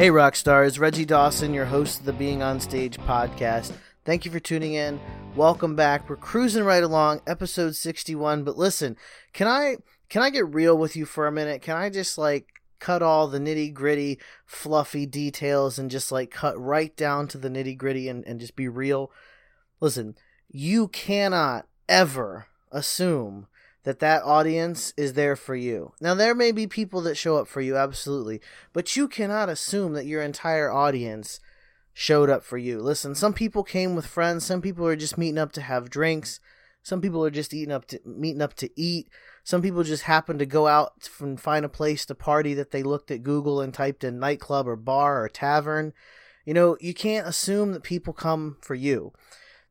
Hey, rock stars, Reggie Dawson, your host of the Being on Stage podcast. Thank you for tuning in. Welcome back. We're cruising right along, episode 61. But listen, can I can I get real with you for a minute? Can I just like cut all the nitty gritty, fluffy details and just like cut right down to the nitty gritty and, and just be real. Listen, you cannot ever assume that that audience is there for you. Now, there may be people that show up for you, absolutely, but you cannot assume that your entire audience showed up for you. Listen, some people came with friends, some people are just meeting up to have drinks, some people are just eating up to meeting up to eat. Some people just happen to go out and find a place to party that they looked at Google and typed in nightclub or bar or tavern. You know, you can't assume that people come for you.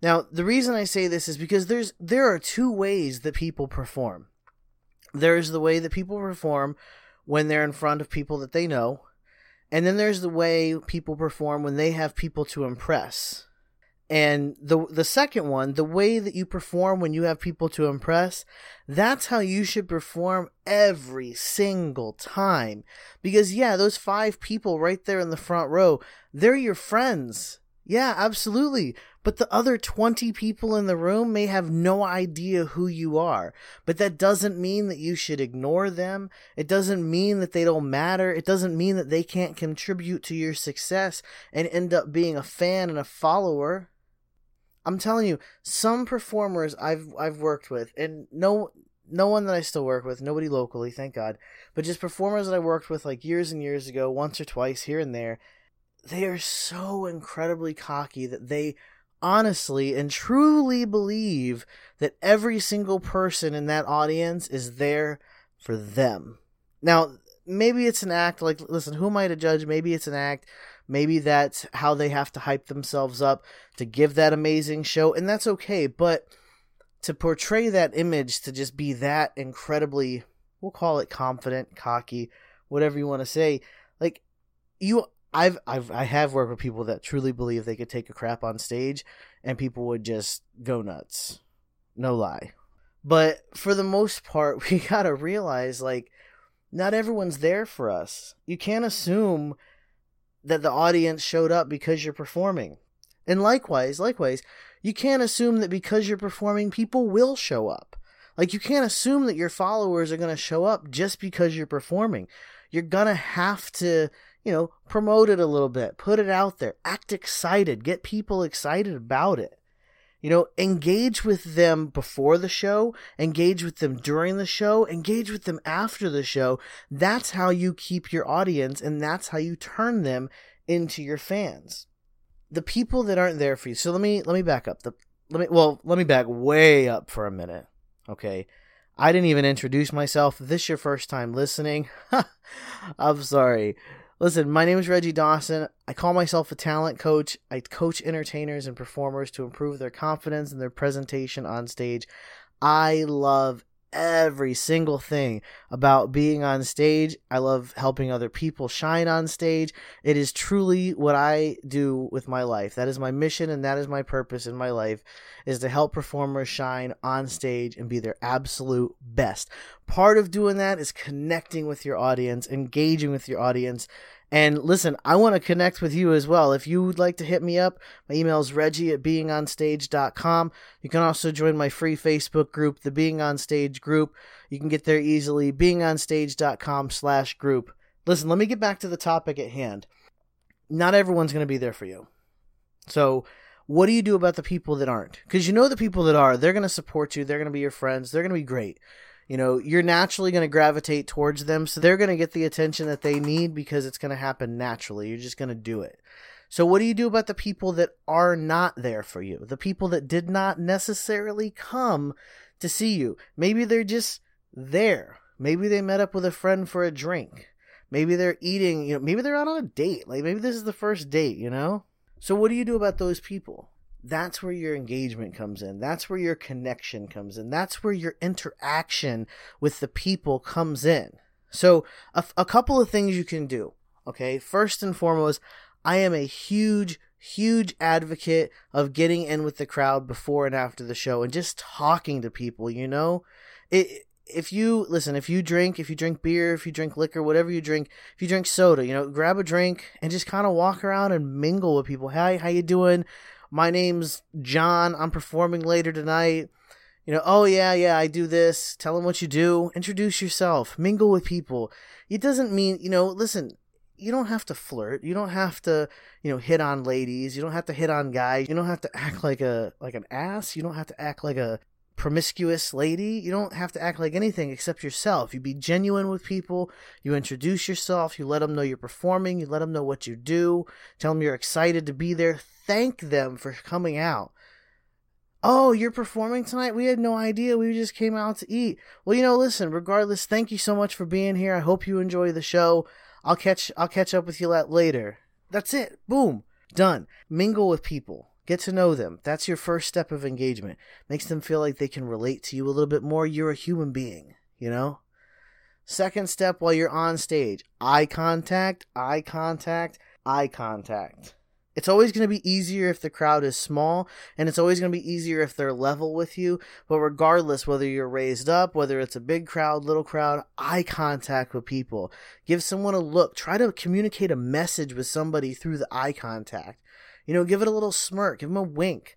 Now, the reason I say this is because there's there are two ways that people perform. There's the way that people perform when they're in front of people that they know, and then there's the way people perform when they have people to impress. And the the second one, the way that you perform when you have people to impress, that's how you should perform every single time. Because yeah, those five people right there in the front row, they're your friends. Yeah, absolutely. But the other 20 people in the room may have no idea who you are. But that doesn't mean that you should ignore them. It doesn't mean that they don't matter. It doesn't mean that they can't contribute to your success and end up being a fan and a follower. I'm telling you, some performers I've I've worked with, and no no one that I still work with, nobody locally, thank God, but just performers that I worked with like years and years ago, once or twice here and there, they are so incredibly cocky that they honestly and truly believe that every single person in that audience is there for them. Now, maybe it's an act like listen, who am I to judge? Maybe it's an act. Maybe that's how they have to hype themselves up to give that amazing show, and that's okay. But to portray that image to just be that incredibly, we'll call it confident, cocky, whatever you want to say, like you, I've, I've, I have worked with people that truly believe they could take a crap on stage, and people would just go nuts. No lie. But for the most part, we gotta realize, like, not everyone's there for us. You can't assume that the audience showed up because you're performing. And likewise, likewise, you can't assume that because you're performing, people will show up. Like, you can't assume that your followers are going to show up just because you're performing. You're going to have to, you know, promote it a little bit, put it out there, act excited, get people excited about it. You know, engage with them before the show, engage with them during the show, engage with them after the show. That's how you keep your audience and that's how you turn them into your fans. The people that aren't there for you. So let me let me back up. The let me well, let me back way up for a minute. Okay. I didn't even introduce myself. This is your first time listening, I'm sorry. Listen, my name is Reggie Dawson. I call myself a talent coach. I coach entertainers and performers to improve their confidence and their presentation on stage. I love every single thing about being on stage. I love helping other people shine on stage. It is truly what I do with my life. That is my mission and that is my purpose in my life is to help performers shine on stage and be their absolute best. Part of doing that is connecting with your audience, engaging with your audience, and listen, I want to connect with you as well. If you would like to hit me up, my email is reggie at beingonstage.com. You can also join my free Facebook group, the Being On Stage group. You can get there easily, beingonstage.com slash group. Listen, let me get back to the topic at hand. Not everyone's going to be there for you. So, what do you do about the people that aren't? Because you know the people that are, they're going to support you, they're going to be your friends, they're going to be great you know, you're naturally going to gravitate towards them. So they're going to get the attention that they need because it's going to happen naturally. You're just going to do it. So what do you do about the people that are not there for you? The people that did not necessarily come to see you. Maybe they're just there. Maybe they met up with a friend for a drink. Maybe they're eating, you know, maybe they're out on a date. Like maybe this is the first date, you know? So, what do you do about those people? That's where your engagement comes in. That's where your connection comes in. That's where your interaction with the people comes in. So, a, a couple of things you can do. Okay. First and foremost, I am a huge, huge advocate of getting in with the crowd before and after the show and just talking to people, you know? It, if you listen, if you drink, if you drink beer, if you drink liquor, whatever you drink, if you drink soda, you know, grab a drink and just kind of walk around and mingle with people. Hi, how you doing? My name's John. I'm performing later tonight. You know, oh yeah, yeah, I do this. Tell them what you do. Introduce yourself. Mingle with people. It doesn't mean, you know, listen, you don't have to flirt. You don't have to, you know, hit on ladies. You don't have to hit on guys. You don't have to act like a like an ass. You don't have to act like a promiscuous lady. You don't have to act like anything except yourself. You be genuine with people. You introduce yourself. You let them know you're performing. You let them know what you do. Tell them you're excited to be there. Thank them for coming out. Oh, you're performing tonight? We had no idea. We just came out to eat. Well, you know, listen, regardless, thank you so much for being here. I hope you enjoy the show. I'll catch I'll catch up with you later. That's it. Boom. Done. Mingle with people. Get to know them. That's your first step of engagement. Makes them feel like they can relate to you a little bit more. You're a human being, you know? Second step while you're on stage eye contact, eye contact, eye contact. It's always going to be easier if the crowd is small, and it's always going to be easier if they're level with you. But regardless, whether you're raised up, whether it's a big crowd, little crowd, eye contact with people. Give someone a look. Try to communicate a message with somebody through the eye contact. You know, give it a little smirk, give them a wink.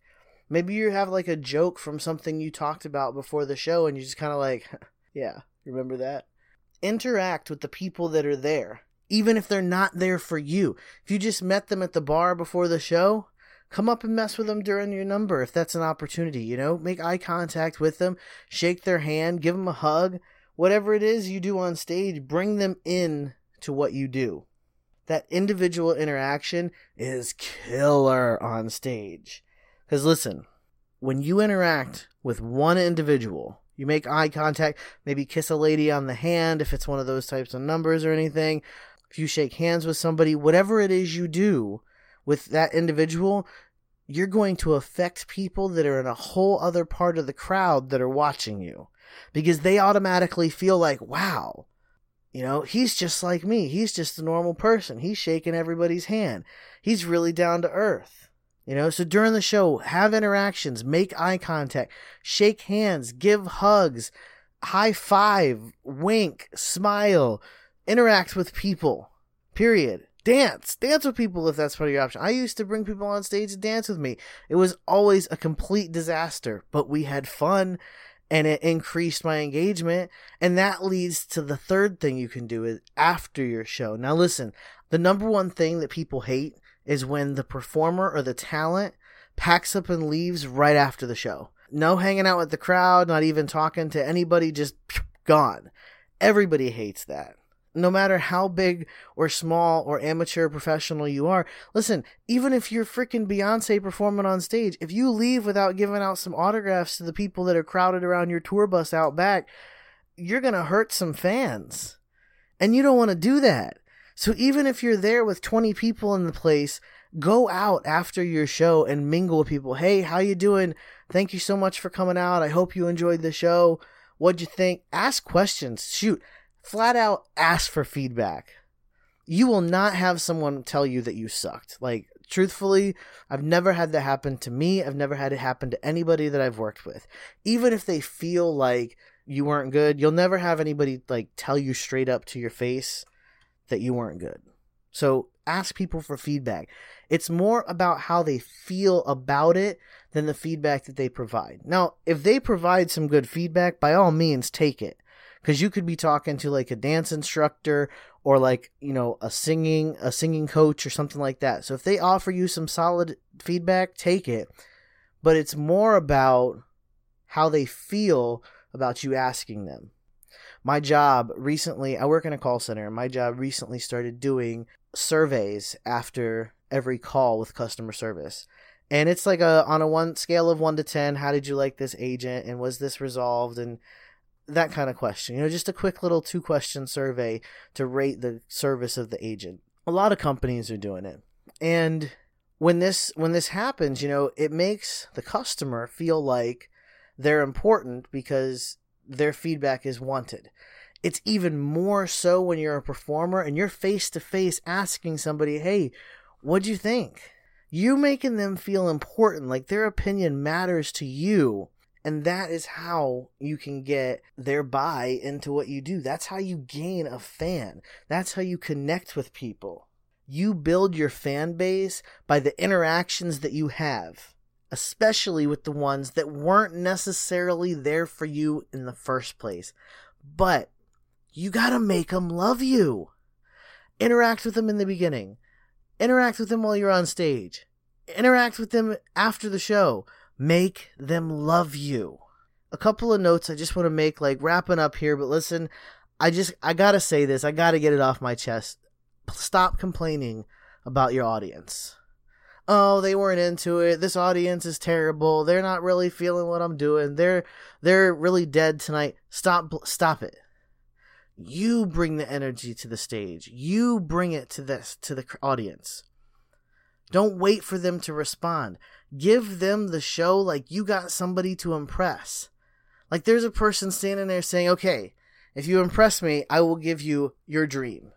Maybe you have like a joke from something you talked about before the show and you just kind of like, yeah, remember that? Interact with the people that are there, even if they're not there for you. If you just met them at the bar before the show, come up and mess with them during your number if that's an opportunity, you know? Make eye contact with them, shake their hand, give them a hug. Whatever it is you do on stage, bring them in to what you do that individual interaction is killer on stage. Because listen, when you interact with one individual, you make eye contact, maybe kiss a lady on the hand if it's one of those types of numbers or anything. If you shake hands with somebody, whatever it is you do with that individual, you're going to affect people that are in a whole other part of the crowd that are watching you because they automatically feel like, wow, you know, he's just like me. He's just a normal person. He's shaking everybody's hand. He's really down to earth. You know, so during the show, have interactions, make eye contact, shake hands, give hugs, high five, wink, smile, interact with people. Period. Dance. Dance with people if that's part of your option. I used to bring people on stage to dance with me. It was always a complete disaster, but we had fun and it increased my engagement. And that leads to the third thing you can do is after your show. Now, listen, the number one thing that people hate is when the performer or the talent packs up and leaves right after the show. No hanging out with the crowd, not even talking to anybody, just gone. Everybody hates that no matter how big or small or amateur or professional you are. Listen, even if you're freaking Beyonce performing on stage, if you leave without giving out some autographs to the people that are crowded around your tour bus out back, you're going to hurt some fans. And you don't want to do that. So even if you're there with 20 people in the place, go out after your show and mingle with people. Hey, how you doing? Thank you so much for coming out. I hope you enjoyed the show. What'd you think? Ask questions. Shoot, flat out ask for feedback. You will not have someone tell you that you sucked. Like, truthfully, I've never had that happen to me. I've never had it happen to anybody that I've worked with. Even if they feel like you weren't good, you'll never have anybody like tell you straight up to your face that you weren't good. So ask people for feedback. It's more about how they feel about it than the feedback that they provide. Now, if they provide some good feedback, by all means, take it because you could be talking to like a dance instructor or like you know a singing a singing coach or something like that. So if they offer you some solid feedback take it. But it's more about how they feel about you asking them. My job recently i work in a call center. My job recently started doing surveys after every call with customer service. And it's like a on a one scale of 1 to 10 how did you like this agent? And was this resolved? And that kind of question. You know, just a quick little two question survey to rate the service of the agent. A lot of companies are doing it. And when this when this happens, you know, it makes the customer feel like they're important because their feedback is wanted. It's even more so when you're a performer and you're face to face asking somebody, "Hey, what'd you think?" You making them feel important, like their opinion matters to you. And that is how you can get their buy into what you do. That's how you gain a fan. That's how you connect with people. You build your fan base by the interactions that you have, especially with the ones that weren't necessarily there for you in the first place. But you gotta make them love you. Interact with them in the beginning. Interact with them while you're on stage. Interact with them after the show make them love you. A couple of notes I just want to make, like wrapping up here, but listen, I just, I gotta say this, I gotta get it off my chest. Stop complaining about your audience. Oh, they weren't into it. This audience is terrible. They're not really feeling what I'm doing. They're they're really dead tonight. Stop stop it. You bring the energy to the stage. You bring it to this to the audience. Don't wait for them to respond. Give them the show like you got somebody to impress. Like there's a person standing there saying, okay, if you impress me, I will give you your dream.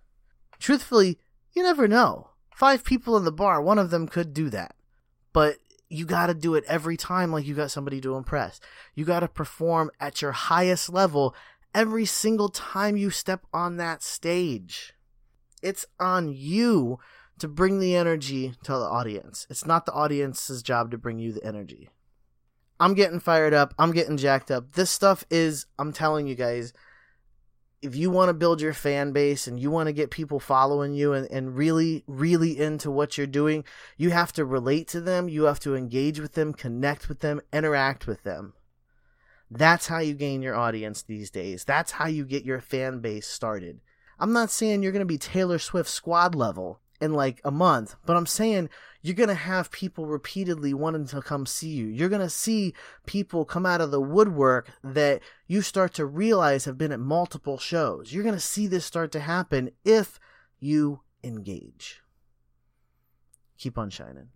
Truthfully, you never know. Five people in the bar, one of them could do that. But you got to do it every time like you got somebody to impress. You got to perform at your highest level every single time you step on that stage. It's on you to bring the energy to the audience. It's not the audience's job to bring you the energy. I'm getting fired up. I'm getting jacked up. This stuff is, I'm telling you guys, if you want to build your fan base and you want to get people following you and, and really, really into what you're doing, you have to relate to them. You have to engage with them, connect with them, interact with them. That's how you gain your audience these days. That's how you get your fan base started. I'm not saying you're going to be Taylor Swift squad level, in like a month, but I'm saying you're going to have people repeatedly wanting to come see you. You're going to see people come out of the woodwork that you start to realize have been at multiple shows. You're going to see this start to happen if you engage. Keep on shining.